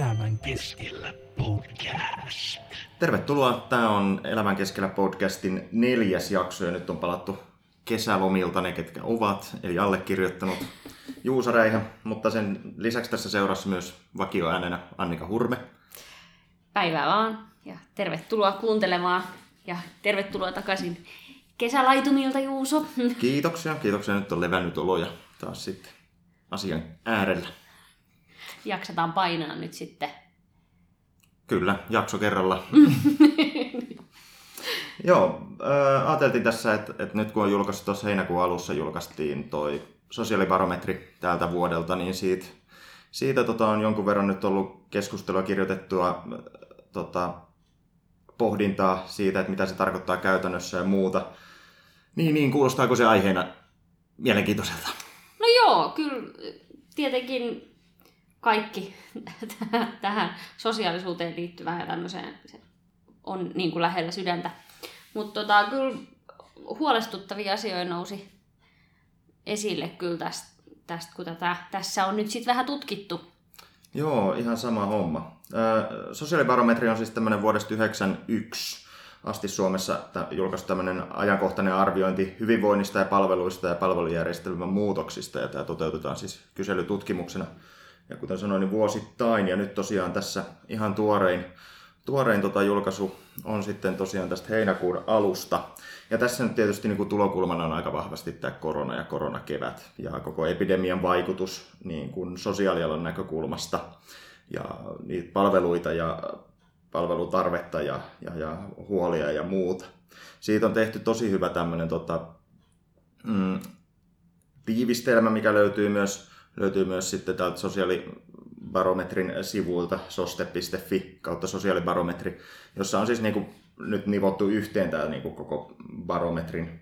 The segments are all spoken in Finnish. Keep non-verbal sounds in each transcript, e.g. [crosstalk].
Elämän keskellä podcast. Tervetuloa. Tämä on Elämän keskellä podcastin neljäs jakso ja nyt on palattu kesälomilta ne, ketkä ovat, eli allekirjoittanut Juusa Räihä, mutta sen lisäksi tässä seurassa myös vakioäänenä Annika Hurme. Päivää vaan ja tervetuloa kuuntelemaan ja tervetuloa takaisin kesälaitumilta Juuso. [laughs] Kiitoksia, kiitoksia. Nyt on levännyt oloja taas sitten asian äärellä. Jaksetaan painaa nyt sitten. Kyllä, jakso kerralla. [laughs] Joo, äh, ajateltiin tässä, että, että nyt kun on julkaistu tuossa heinäkuun alussa julkaistiin toi sosiaalibarometri tältä vuodelta, niin siitä, siitä tota, on jonkun verran nyt ollut keskustelua kirjoitettua äh, tota, pohdintaa siitä, että mitä se tarkoittaa käytännössä ja muuta. Niin, niin, kuulostaako se aiheena mielenkiintoiselta? No joo, kyllä tietenkin kaikki [laughs] tähän sosiaalisuuteen liittyvään ja tämmöiseen se on niin kuin lähellä sydäntä. Mutta tota, kyllä huolestuttavia asioita nousi esille kyllä tästä, tästä kun tätä, tässä on nyt sitten vähän tutkittu. Joo, ihan sama homma. Sosiaalibarometri on siis tämmöinen vuodesta 1991 asti Suomessa julkaistu tämmöinen ajankohtainen arviointi hyvinvoinnista ja palveluista ja palvelujärjestelmän muutoksista, ja tämä toteutetaan siis kyselytutkimuksena, ja kuten sanoin, niin vuosittain, ja nyt tosiaan tässä ihan tuorein, tuorein tota julkaisu on sitten tosiaan tästä heinäkuun alusta, ja tässä nyt tietysti niin kuin tulokulmana on aika vahvasti tämä korona ja koronakevät, ja koko epidemian vaikutus niin kuin sosiaalialan näkökulmasta, ja niitä palveluita ja palvelutarvetta ja, ja, ja huolia ja muuta. Siitä on tehty tosi hyvä tämmöinen tota, mm, tiivistelmä, mikä löytyy myös, löytyy myös sitten täältä sosiaalibarometrin sivuilta soste.fi kautta sosiaalibarometri, jossa on siis niinku nyt nivottu yhteen tämä niinku koko barometrin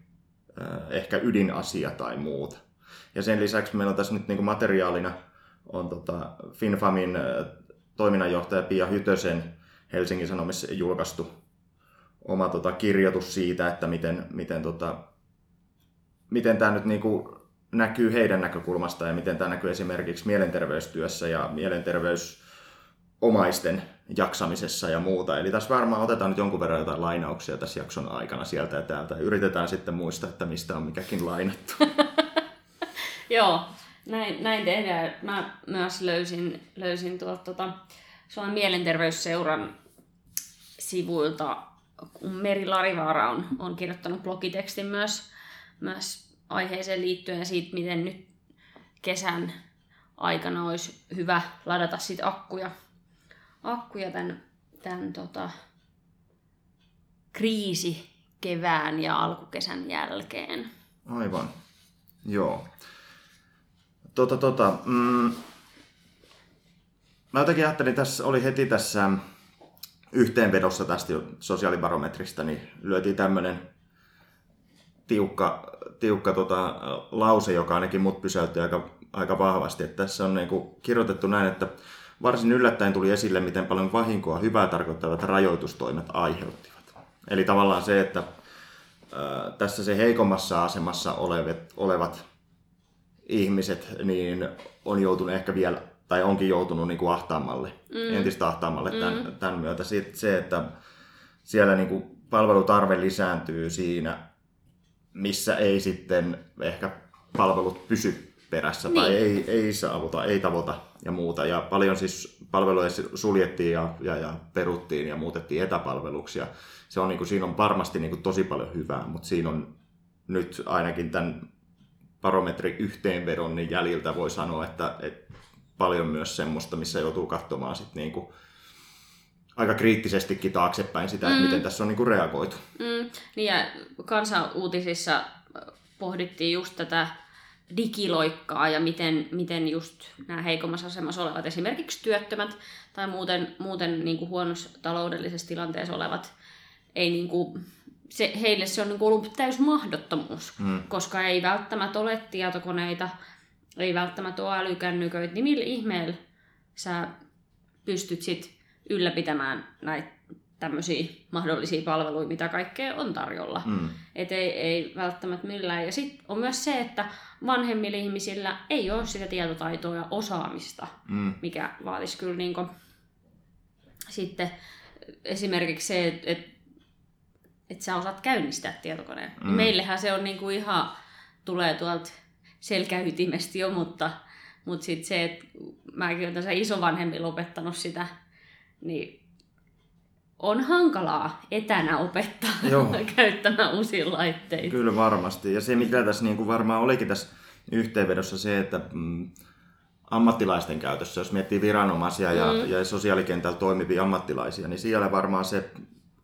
äh, ehkä ydinasia tai muuta. Ja sen lisäksi meillä on tässä nyt niinku materiaalina on tota FinFamin äh, toiminnanjohtaja Pia Hytösen Helsingin Sanomissa julkaistu oma tota, kirjoitus siitä, että miten, miten, tota, miten tämä nyt niinku näkyy heidän näkökulmasta ja miten tämä näkyy esimerkiksi mielenterveystyössä ja mielenterveysomaisten jaksamisessa ja muuta. Eli tässä varmaan otetaan nyt jonkun verran jotain lainauksia tässä jakson aikana sieltä ja täältä. Yritetään sitten muistaa, että mistä on mikäkin lainattu. [laughs] Joo, näin, näin tehdään. Mä myös löysin, löysin tuolta tota, Suomen mielenterveysseuran sivuilta, kun Meri Larivaara on, on kirjoittanut blogitekstin myös, myös aiheeseen liittyen siitä, miten nyt kesän aikana olisi hyvä ladata sit akkuja, akkuja tämän, tämän tota, kriisi kevään ja alkukesän jälkeen. Aivan. Joo. Tota, tota, mm, Mä jotenkin ajattelin, tässä oli heti tässä yhteenvedossa tästä sosiaalibarometrista, niin lyötiin tämmöinen tiukka, tiukka tota, lause, joka ainakin mut pysäytti aika, aika vahvasti. Että tässä on niin kuin kirjoitettu näin, että varsin yllättäen tuli esille, miten paljon vahinkoa hyvää tarkoittavat rajoitustoimet aiheuttivat. Eli tavallaan se, että ää, tässä se heikommassa asemassa olevat, olevat ihmiset niin on joutunut ehkä vielä tai onkin joutunut niin kuin ahtaammalle, mm. entistä ahtaammalle tämän, mm. tämän myötä. Sitten se, että siellä niin kuin palvelutarve lisääntyy siinä, missä ei sitten ehkä palvelut pysy perässä niin. tai ei, ei saavuta, ei tavoita ja muuta. Ja paljon siis palveluja suljettiin ja, ja, ja peruttiin ja muutettiin etäpalveluksia. Se on, niin kuin, siinä on varmasti niin kuin, tosi paljon hyvää, mutta siinä on nyt ainakin tämän barometri yhteenvedon niin jäljiltä voi sanoa, että, että paljon myös semmoista, missä joutuu katsomaan sit niinku aika kriittisestikin taaksepäin sitä, mm. että miten tässä on niinku reagoitu. Mm. Niin ja kansanuutisissa pohdittiin just tätä digiloikkaa ja miten, miten just nämä heikommassa asemassa olevat, esimerkiksi työttömät tai muuten, muuten niin kuin huonossa taloudellisessa tilanteessa olevat, ei niin kuin, se, heille se on niin kuin ollut täys mahdottomuus, mm. koska ei välttämättä ole tietokoneita, ei välttämättä ole älykännyköitä, niin millä ihmeellä sä pystyt sit ylläpitämään näitä tämmöisiä mahdollisia palveluja, mitä kaikkea on tarjolla. Mm. Et ei, ei välttämättä millään. Ja sitten on myös se, että vanhemmilla ihmisillä ei ole sitä tietotaitoa ja osaamista, mm. mikä vaatisi kyllä niinku sitten esimerkiksi se, että et, et sä osaat käynnistää tietokoneen. Mm. Meillähän se on niinku ihan, tulee tuolta selkäytimestä jo, mutta, mutta sitten se, että mäkin olen tässä isovanhemmin lopettanut sitä, niin on hankalaa etänä opettaa [laughs] Joo. käyttämään uusia laitteita. Kyllä varmasti. Ja se, mikä tässä niin kuin varmaan olikin tässä yhteenvedossa se, että mm, ammattilaisten käytössä, jos miettii viranomaisia ja, Mm. ja sosiaalikentällä toimivia ammattilaisia, niin siellä varmaan se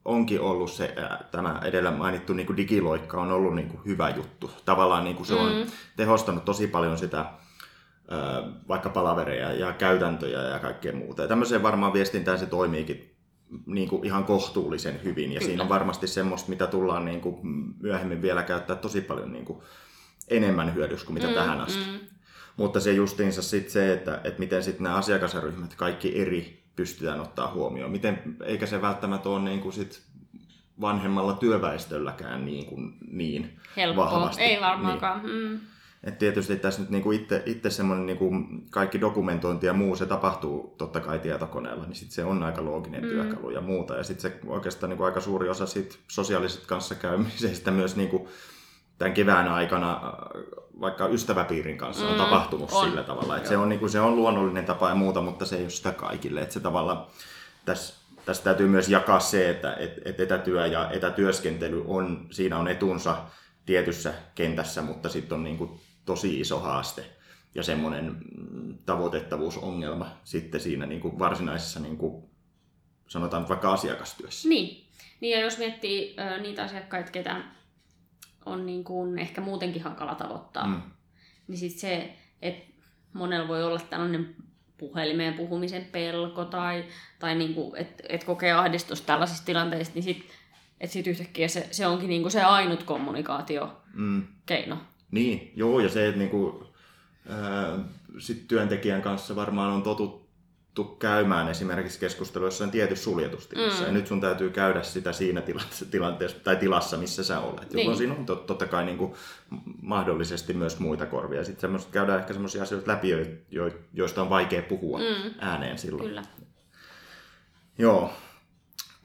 onkin ollut se, tämä edellä mainittu niin kuin digiloikka on ollut niin kuin hyvä juttu. Tavallaan niin kuin se on Mm. tehostanut tosi paljon sitä vaikka palavereja ja käytäntöjä ja kaikkea muuta. Ja tämmöiseen varmaan viestintään se toimiikin niin kuin ihan kohtuullisen hyvin. Ja Kyllä. siinä on varmasti semmoista, mitä tullaan niin kuin myöhemmin vielä käyttää tosi paljon niin kuin enemmän hyödyksi kuin mitä mm, tähän asti. Mm. Mutta se justiinsa sitten se, että, että miten sitten nämä asiakasryhmät kaikki eri pystytään ottaa huomioon. Miten, eikä se välttämättä ole niin kuin sit vanhemmalla työväestölläkään niin, kuin niin Helppoa. vahvasti. Ei varmaankaan. Mm. Et tietysti tässä nyt niinku itse, itse semmoinen niinku kaikki dokumentointi ja muu, se tapahtuu totta kai tietokoneella, niin sit se on aika looginen Mm. työkalu ja muuta. Ja sitten se oikeastaan niinku aika suuri osa siitä sosiaalisesta kanssakäymisestä myös niinku tämän kevään aikana vaikka ystäväpiirin kanssa on Mm, tapahtunut on. sillä tavalla. Että se, on, niinku, se on luonnollinen tapa ja muuta, mutta se ei ole sitä kaikille. Että se tavalla, tässä, tässä täytyy myös jakaa se, että et, et etätyö ja etätyöskentely on, siinä on etunsa tietyssä kentässä, mutta sitten on niinku tosi iso haaste ja semmoinen mm, tavoitettavuusongelma sitten siinä niinku varsinaisessa niinku, sanotaan nyt vaikka asiakastyössä. Niin. niin, ja jos miettii ö, niitä asiakkaita, ketä on niin kuin ehkä muutenkin hankala tavoittaa, Mm. niin sitten se, että monella voi olla tällainen puhelimeen puhumisen pelko tai, tai niin kuin, että et kokee ahdistusta tällaisista tilanteista, niin sitten et sit yhtäkkiä se, se onkin niin kuin se ainut kommunikaatiokeino. Mm. Niin, joo, ja se, että niinku, ää, sit työntekijän kanssa varmaan on totuttu käymään esimerkiksi keskustelua jossain tietyssä suljetustilassa, Mm. ja nyt sun täytyy käydä sitä siinä tilanteessa, tilanteessa tai tilassa, missä sä olet, jolloin Niin. siinä on tot, totta kai niinku mahdollisesti myös muita korvia. Sitten käydään ehkä semmoisia asioita läpi, jo, jo, joista on vaikea puhua Mm. mm. ääneen silloin. Kyllä. Joo.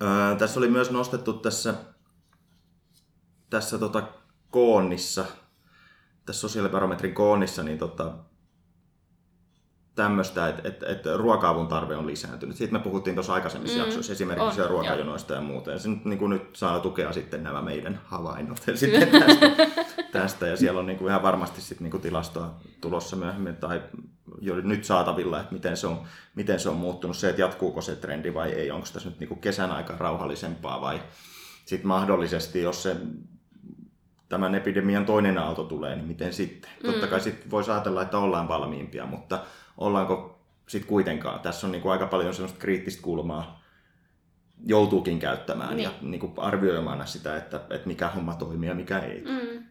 Öö, tässä oli myös nostettu tässä, tässä tota koonnissa, tässä sosiaalibarometrin koonnissa, niin tota, tämmöistä, että, että, että ruoka-avun tarve on lisääntynyt. Siitä me puhuttiin tuossa aikaisemmissa Mm, mm, jaksoissa, esimerkiksi on, ruokajonoista ja muuta. Ja se nyt, niin kuin nyt saa tukea sitten nämä meidän havainnot [laughs] sitten tästä, tästä. Ja siellä on niin kuin ihan varmasti sitten niin kuin tilastoa tulossa myöhemmin tai jo nyt saatavilla, että miten se, on, miten se on muuttunut. Se, että jatkuuko se trendi vai ei. Onko tässä nyt niin kuin kesän aika rauhallisempaa vai sitten mahdollisesti, jos se tämän epidemian toinen aalto tulee, niin miten sitten? Mm. Totta kai sitten voisi ajatella, että ollaan valmiimpia, mutta ollaanko sitten kuitenkaan? Tässä on niinku aika paljon sellaista kriittistä kulmaa, joutuukin käyttämään Niin. ja niinku arvioimaan sitä, että, että mikä homma toimii ja mikä ei. Mm.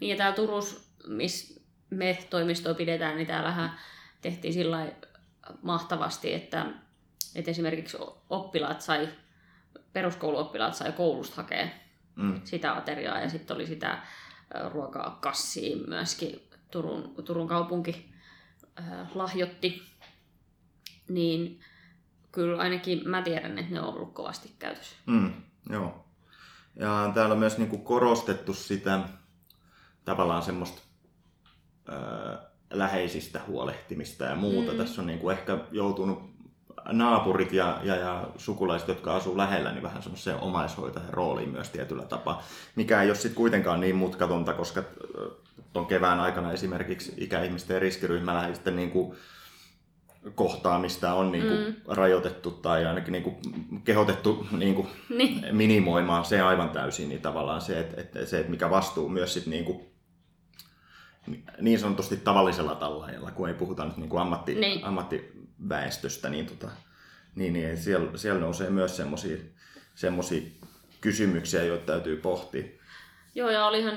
Niin ja täällä Turussa, missä me toimistoa pidetään, niin täällähän tehtiin sillä mahtavasti, että, että esimerkiksi oppilaat sai, peruskouluoppilaat sai koulusta hakea Mm. sitä ateriaa ja sitten oli sitä ö, ruokakassia myöskin Turun, Turun kaupunki ö, lahjoitti. Niin kyllä ainakin mä tiedän, että ne on ollut kovasti käytössä. Mm. Joo. Ja täällä on myös niinku korostettu sitä tavallaan semmoista ää, läheisistä huolehtimista ja muuta. Mm. Tässä on niinku ehkä joutunut naapurit ja, ja, ja sukulaiset, jotka asuu lähellä, niin vähän semmoiseen omaishoitajan rooliin myös tietyllä tapaa, mikä ei ole sitten kuitenkaan niin mutkatonta, koska tuon kevään aikana esimerkiksi ikäihmisten ja riskiryhmäläisten niin kuin kohtaamista on niin kuin Mm. rajoitettu tai ainakin niin kuin kehotettu niin kuin [laughs] Niin. minimoimaan se aivan täysin, niin tavallaan se, että, että, se, että mikä vastuu myös sit niin, kuin, niin sanotusti tavallisella tallaajalla, kun ei puhuta nyt niin kuin ammatti, Niin. Ammattiväestöstä, niin, tota, niin, niin siellä, siellä nousee myös semmoisia kysymyksiä, joita täytyy pohtia. Joo, ja olihan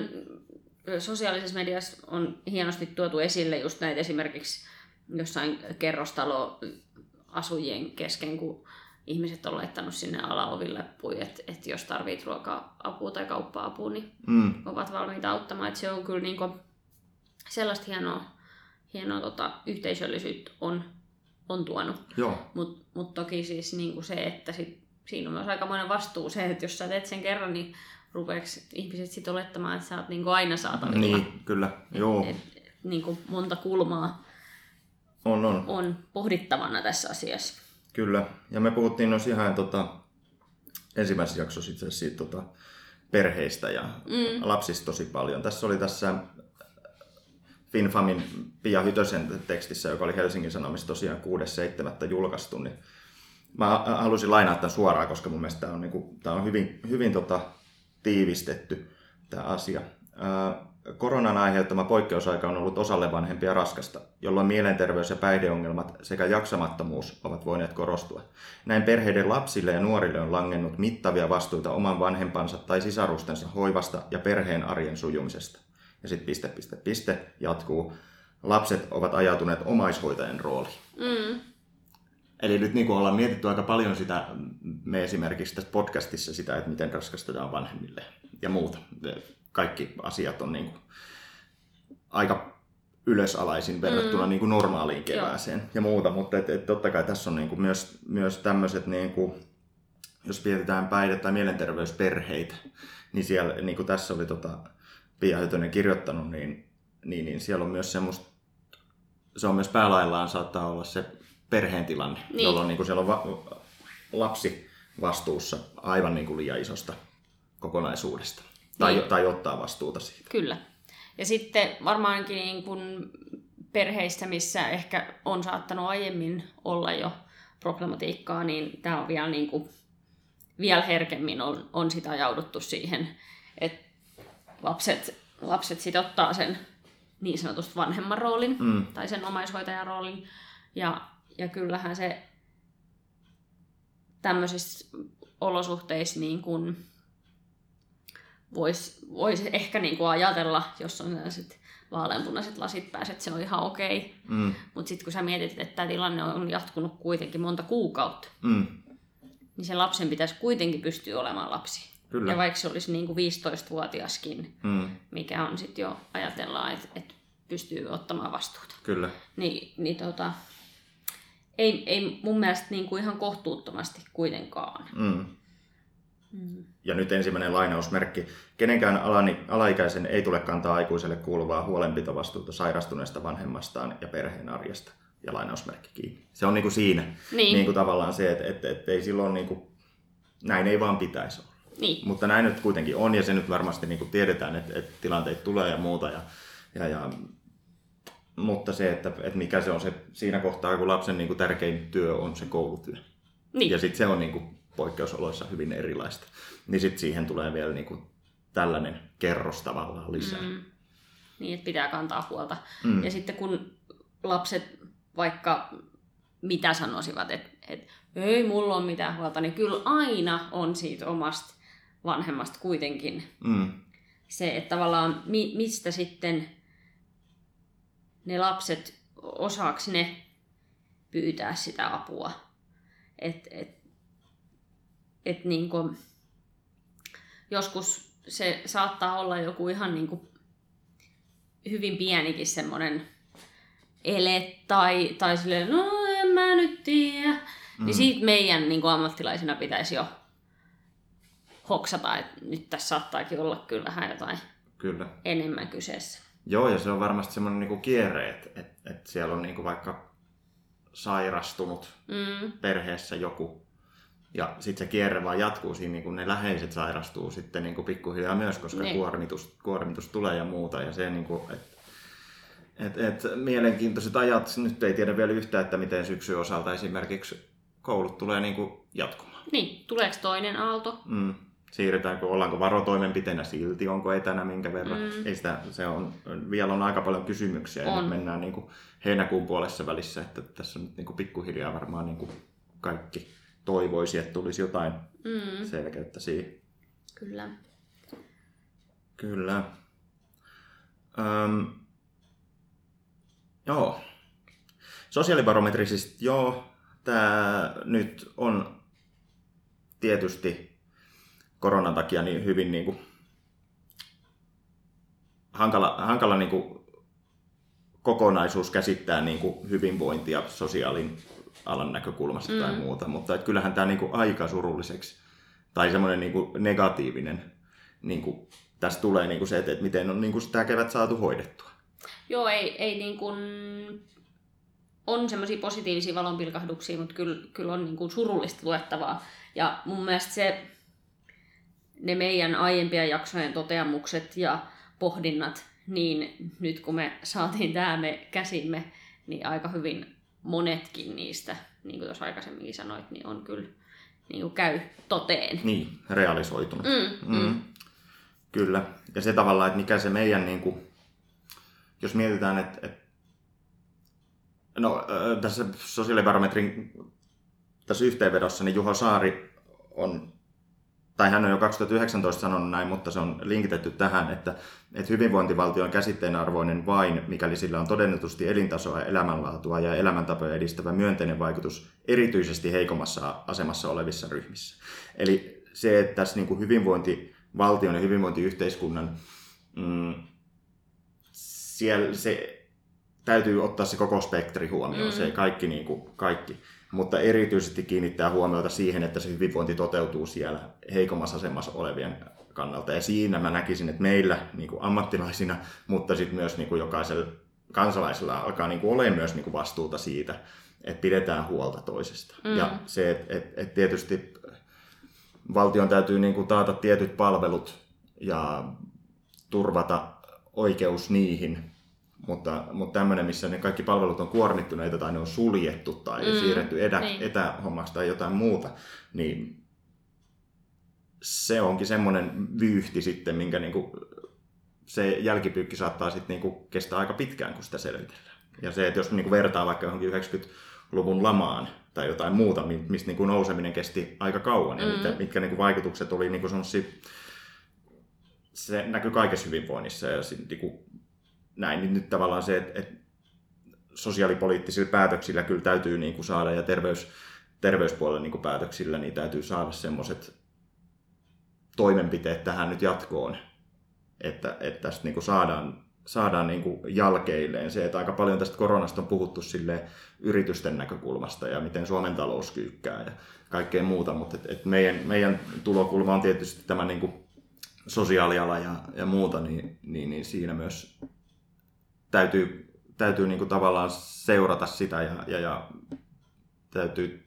sosiaalisessa mediassa on hienosti tuotu esille just näitä esimerkiksi jossain kerrostalo asujien kesken, kun ihmiset on laittanut sinne alaoville että et jos tarvit ruoka-apua tai kauppa-apua, niin Mm, ovat valmiita auttamaan. Et se on kyllä niinku sellaista hienoa, hienoa tota, yhteisöllisyyttä on on tuonut. Mutta mut toki siis niinku se, että sit, siinä on myös aikamoinen vastuu se, että jos sä teet sen kerran, niin rupeeko ihmiset sitten olettamaan, että sä oot niinku aina saatavilla. niin, kyllä. Joo, Et, et, niinku monta kulmaa on, on. on pohdittavana tässä asiassa. Kyllä. Ja me puhuttiin noissa ihan tota, ensimmäisessä jaksossa itse asiassa siitä tota, perheistä ja mm. lapsista tosi paljon. Tässä oli tässä FinFamin Pia Hytösen tekstissä, joka oli Helsingin Sanomissa tosiaan 6.7. julkaistu, niin mä halusin lainaa tämän suoraan, koska mun mielestä tämä on, niinku, tää on hyvin, hyvin tota, tiivistetty tämä asia. Ää, Koronan aiheuttama poikkeusaika on ollut osalle vanhempia raskasta, jolloin mielenterveys- ja päihdeongelmat sekä jaksamattomuus ovat voineet korostua. Näin perheiden lapsille ja nuorille on langennut mittavia vastuita oman vanhempansa tai sisarustensa hoivasta ja perheen arjen sujumisesta. Ja sitten piste, piste, piste jatkuu. Lapset ovat ajautuneet omaishoitajan rooliin. Mm. Eli nyt niin kuin ollaan mietitty aika paljon sitä, me esimerkiksi tässä podcastissa sitä, että miten on vanhemmille ja muuta. Kaikki asiat on niin kuin aika ylösalaisin verrattuna mm. niin kuin normaaliin kevääseen ja muuta, mutta et, et totta kai tässä on niin kuin myös, myös tämmöiset, niin kuin, jos mietitään päihde- tai mielenterveysperheitä, niin siellä, niin kuin tässä oli tota, Pia Hytönen kirjoittanut, niin, niin, niin siellä on myös semmoista, se on myös päälaillaan saattaa olla se perheen tilanne, Niin. jolloin niin kuin siellä on va- lapsi vastuussa aivan niin kuin liian isosta kokonaisuudesta. Tai, Niin. tai ottaa vastuuta siitä. Kyllä. Ja sitten varmaankin niin kun perheissä, missä ehkä on saattanut aiemmin olla jo problematiikkaa, niin tämä on vielä, niin kuin, vielä herkemmin on, on sitä jouduttu siihen, että lapset, lapset sit ottaa sen niin sanotusti vanhemman roolin Mm. tai sen omaishoitajan roolin. Ja, ja kyllähän se tämmöisissä olosuhteissa niin kuin voisi vois ehkä niin kuin ajatella, jos on sellaiset vaaleanpunaiset lasit päässä, että se on ihan okei. Mm. Mutta sitten kun sä mietit, että tämä tilanne on jatkunut kuitenkin monta kuukautta, Mm. niin sen lapsen pitäisi kuitenkin pystyä olemaan lapsi. Kyllä. Ja vaikka se olisi niin kuin 15-vuotiaskin, Mm. mikä on sitten jo, ajatellaan, että, että pystyy ottamaan vastuuta. Kyllä. Niin, niin tota, ei, ei mun mielestä niin kuin ihan kohtuuttomasti kuitenkaan. Mm. Mm. Ja nyt ensimmäinen lainausmerkki. Kenenkään alani, alaikäisen ei tule kantaa aikuiselle kuuluvaa huolenpitovastuuta sairastuneesta vanhemmastaan ja perheen arjesta. Ja lainausmerkki kiinni. Se on niin kuin siinä. Niin. Niin kuin tavallaan se, että, että, että ei silloin niin kuin, näin ei vaan pitäisi olla. Niin, Mutta näin nyt kuitenkin on ja se nyt varmasti niin kuin tiedetään, että, että tilanteita tulee ja muuta. Ja, ja, ja, mutta se, että, että mikä se on se siinä kohtaa, kun lapsen niin kuin tärkein työ on se koulutyö. niin. Ja sitten se on niin kuin poikkeusoloissa hyvin erilaista. Niin sitten siihen tulee vielä niin kuin tällainen kerros tavallaan lisää. Mm. Niin, että pitää kantaa huolta. Mm. Ja sitten kun lapset vaikka mitä sanoisivat, että, että ei mulla ole mitään huolta, niin kyllä aina on siitä omasta vanhemmasta kuitenkin Mm. se, että tavallaan mi, mistä sitten ne lapset, osaaks ne pyytää sitä apua. Et, et, et niinku, joskus se saattaa olla joku ihan niinku hyvin pienikin semmoinen ele tai, tai silleen, no en mä nyt tiedä. Mm. Niin siitä meidän niin kuin ammattilaisina pitäisi jo hoksata, että nyt tässä saattaakin olla kyllä vähän jotain Kyllä. enemmän kyseessä. Joo, ja se on varmasti semmoinen niinku kierre, että et, et siellä on niinku vaikka sairastunut Mm, perheessä joku, ja sitten se kierre vaan jatkuu siinä, niin kun ne läheiset sairastuu sitten niin kuin pikkuhiljaa myös, koska Niin. kuormitus, kuormitus tulee ja muuta. Ja se, niin kuin, et, et, et, mielenkiintoiset ajat, nyt ei tiedä vielä yhtään, että miten syksyn osalta esimerkiksi koulut tulee niin kuin jatkumaan. niin, tuleeko toinen aalto? Mm. Siirrytäänkö, ollaanko varotoimenpiteenä silti, onko etänä minkä verran. Mm. Ei sitä, se on, vielä on aika paljon kysymyksiä ja On. nyt mennään niin kuin heinäkuun puolessa välissä, että tässä on nyt niin kuin pikkuhiljaa varmaan niin kuin kaikki toivoisi, että tulisi jotain Mm, selkeyttä siihen. kyllä. Kyllä. Öm, joo. Sosiaalibarometri siis, joo, tämä nyt on tietysti koronan takia niin hyvin niin kuin hankala, hankala niin kuin kokonaisuus käsittää niin kuin hyvinvointia sosiaalin palvelualan näkökulmasta mm. tai muuta, mutta et kyllähän tämä niinku aika surulliseksi tai semmoinen niinku negatiivinen niinku, tästä tulee niinku se, että, että miten on niinku sitä kevät saatu hoidettua. Joo, ei, ei niin kuin... On semmoisia positiivisia valonpilkahduksia, mutta kyllä, kyllä on niin kuin surullista luettavaa. Ja mun mielestä se, ne meidän aiempien jaksojen toteamukset ja pohdinnat, niin nyt kun me saatiin tämä me käsimme, niin aika hyvin monetkin niistä, niin kuin tuossa aikaisemminkin sanoit, niin on kyllä niin kuin käy toteen. Niin, realisoitunut. Mm, mm. Mm. Kyllä. Ja se tavallaan, että mikä se meidän, niin kuin, jos mietitään, että, että no tässä sosiaalibarometrin tässä yhteenvedossa, niin Juho Saari on, tai hän on jo 2019 sanonut näin, mutta se on linkitetty tähän, että, että hyvinvointivaltio on käsitteen arvoinen vain, mikäli sillä on todennetusti elintasoa, elämänlaatua ja elämäntapoja edistävä myönteinen vaikutus erityisesti heikommassa asemassa olevissa ryhmissä. Eli se, että tässä niin kuin hyvinvointivaltion ja hyvinvointiyhteiskunnan mm, siellä se täytyy ottaa se koko spektri huomioon, Mm. se kaikki, niin kuin, kaikki. Mutta erityisesti kiinnittää huomiota siihen, että se hyvinvointi toteutuu siellä heikommassa asemassa olevien kannalta. Ja siinä mä näkisin, että meillä niin kuin ammattilaisina, mutta sitten myös niin kuin jokaisella kansalaisella alkaa niin kuin olemaan myös niin kuin vastuuta siitä, että pidetään huolta toisesta. Mm. Ja se, että et, et tietysti valtion täytyy niin kuin taata tietyt palvelut ja turvata oikeus niihin, mutta, mutta tämmöinen, missä ne kaikki palvelut on kuormittuneita tai ne on suljettu tai Mm, siirretty edä, niin. etähommaksi tai jotain muuta, niin se onkin semmoinen vyyhti sitten, minkä niinku, se jälkipyykki saattaa sitten niinku kestää aika pitkään, kun sitä selvitellään. Ja se, että jos niinku vertaa vaikka johonkin 90-luvun lamaan tai jotain muuta, mi- mistä niinku nouseminen kesti aika kauan ja Mm. mitkä, mitkä niinku vaikutukset oli niinku se näkyy kaikessa hyvinvoinnissa ja niinku, näin, niin nyt tavallaan se, että, että sosiaalipoliittisilla päätöksillä kyllä täytyy niin kuin saada ja terveys, terveyspuolella niin kuin päätöksillä niin täytyy saada semmoiset toimenpiteet tähän nyt jatkoon, että, että tästä niin kuin saadaan, saadaan niin kuin jälkeilleen se, että aika paljon tästä koronasta on puhuttu sille yritysten näkökulmasta ja miten Suomen talous kyykkää ja kaikkea muuta, mutta et, et meidän, meidän tulokulma on tietysti tämä niin kuin sosiaaliala ja, ja muuta, niin, niin, niin siinä myös täytyy, täytyy niin kuin tavallaan seurata sitä ja, ja, ja täytyy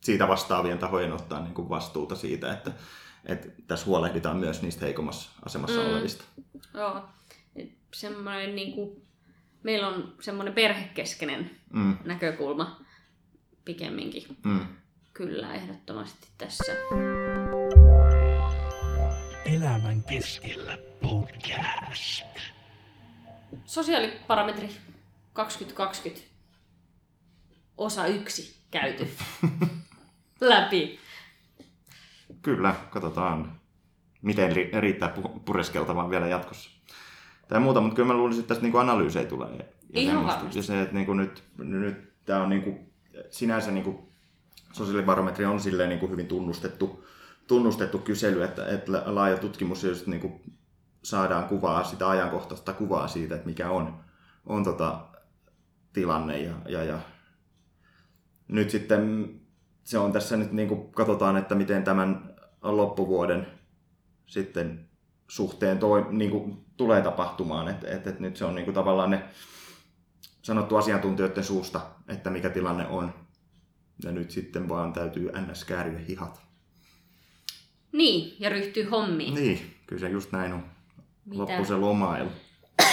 siitä vastaavien tahojen ottaa niin kuin vastuuta siitä, että, että tässä huolehditaan myös niistä heikommassa asemassa Mm. olevista. Joo. Et Semmoinen niin kuin, meillä on semmoinen perhekeskeinen Mm, näkökulma pikemminkin. mm. Kyllä, ehdottomasti tässä. Elämän keskellä podcast. Sosiaaliparametri 2020 osa yksi käyty [laughs] läpi. Kyllä, katsotaan, miten ri- riittää pu- pureskeltavaa vielä jatkossa. Tai muuta, mutta kyllä mä luulisin, että tästä niinku analyysejä tulee. Ja, Ihan varmasti. Ja se, että niinku nyt, nyt tämä on niinku, sinänsä niinku, sosiaalibarometri on silleen niinku hyvin tunnustettu, tunnustettu kysely, että, että laaja tutkimus just niinku saadaan kuvaa sitä ajankohtaista kuvaa siitä, että mikä on, on tota tilanne ja, ja, ja nyt sitten se on tässä nyt niin kuin katsotaan, että miten tämän loppuvuoden sitten suhteen toi, niin kuin tulee tapahtumaan. Että et, et nyt se on niin kuin tavallaan ne sanottu asiantuntijoiden suusta, että mikä tilanne on. Ja nyt sitten vaan täytyy ns. kääriä hihat. Niin, ja ryhtyy hommiin. Niin, kyllä se just näin on. Mitä? Loppu se lomailu.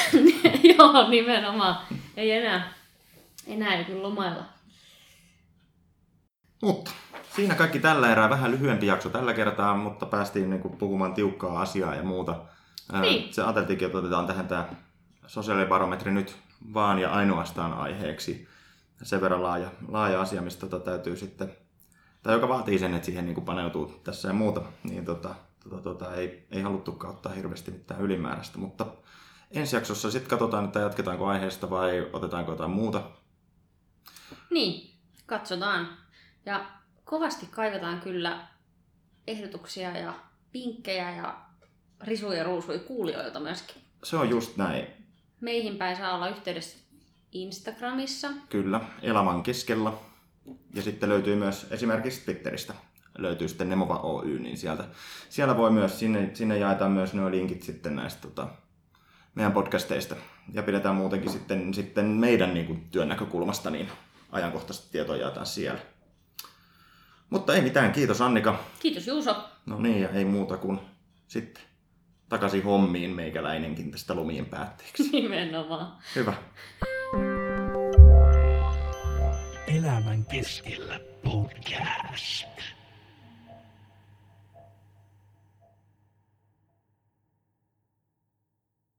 [coughs] Joo, nimenomaan. Ei enää, enää ei kyllä lomailla. Mutta siinä kaikki tällä erää. Vähän lyhyempi jakso tällä kertaa, mutta päästiin niinku puhumaan tiukkaa asiaa ja muuta. Niin. Se ajateltiinkin, että otetaan tähän tämä sosiaalibarometri nyt vaan ja ainoastaan aiheeksi. Sen verran laaja, laaja asia, mistä tota täytyy sitten, tai joka vaatii sen, että siihen niinku paneutuu tässä ja muuta, niin tota, tota, tota, ei, ei haluttukaan ottaa hirveästi mitään ylimääräistä, mutta ensi jaksossa sitten katsotaan, että jatketaanko aiheesta vai otetaanko jotain muuta. Niin, katsotaan. Ja kovasti kaivataan kyllä ehdotuksia ja vinkkejä ja risuja ja ruusuja kuulijoilta myöskin. Se on just näin. Meihin päin saa olla yhteydessä Instagramissa. Kyllä, elämän keskellä. Ja sitten löytyy myös esimerkiksi Twitteristä löytyy sitten Nemova Oy, niin sieltä, siellä voi myös, sinne, sinne jaetaan myös nuo linkit sitten näistä tota, meidän podcasteista. Ja pidetään muutenkin sitten, sitten meidän niin kuin, työn näkökulmasta, niin ajankohtaista tietoa jaetaan siellä. Mutta ei mitään, kiitos Annika. Kiitos Juuso. No niin, ja ei muuta kuin sitten takaisin hommiin meikäläinenkin tästä lumien päätteeksi. [laughs] Nimenomaan. Hyvä. Elämän keskellä podcast.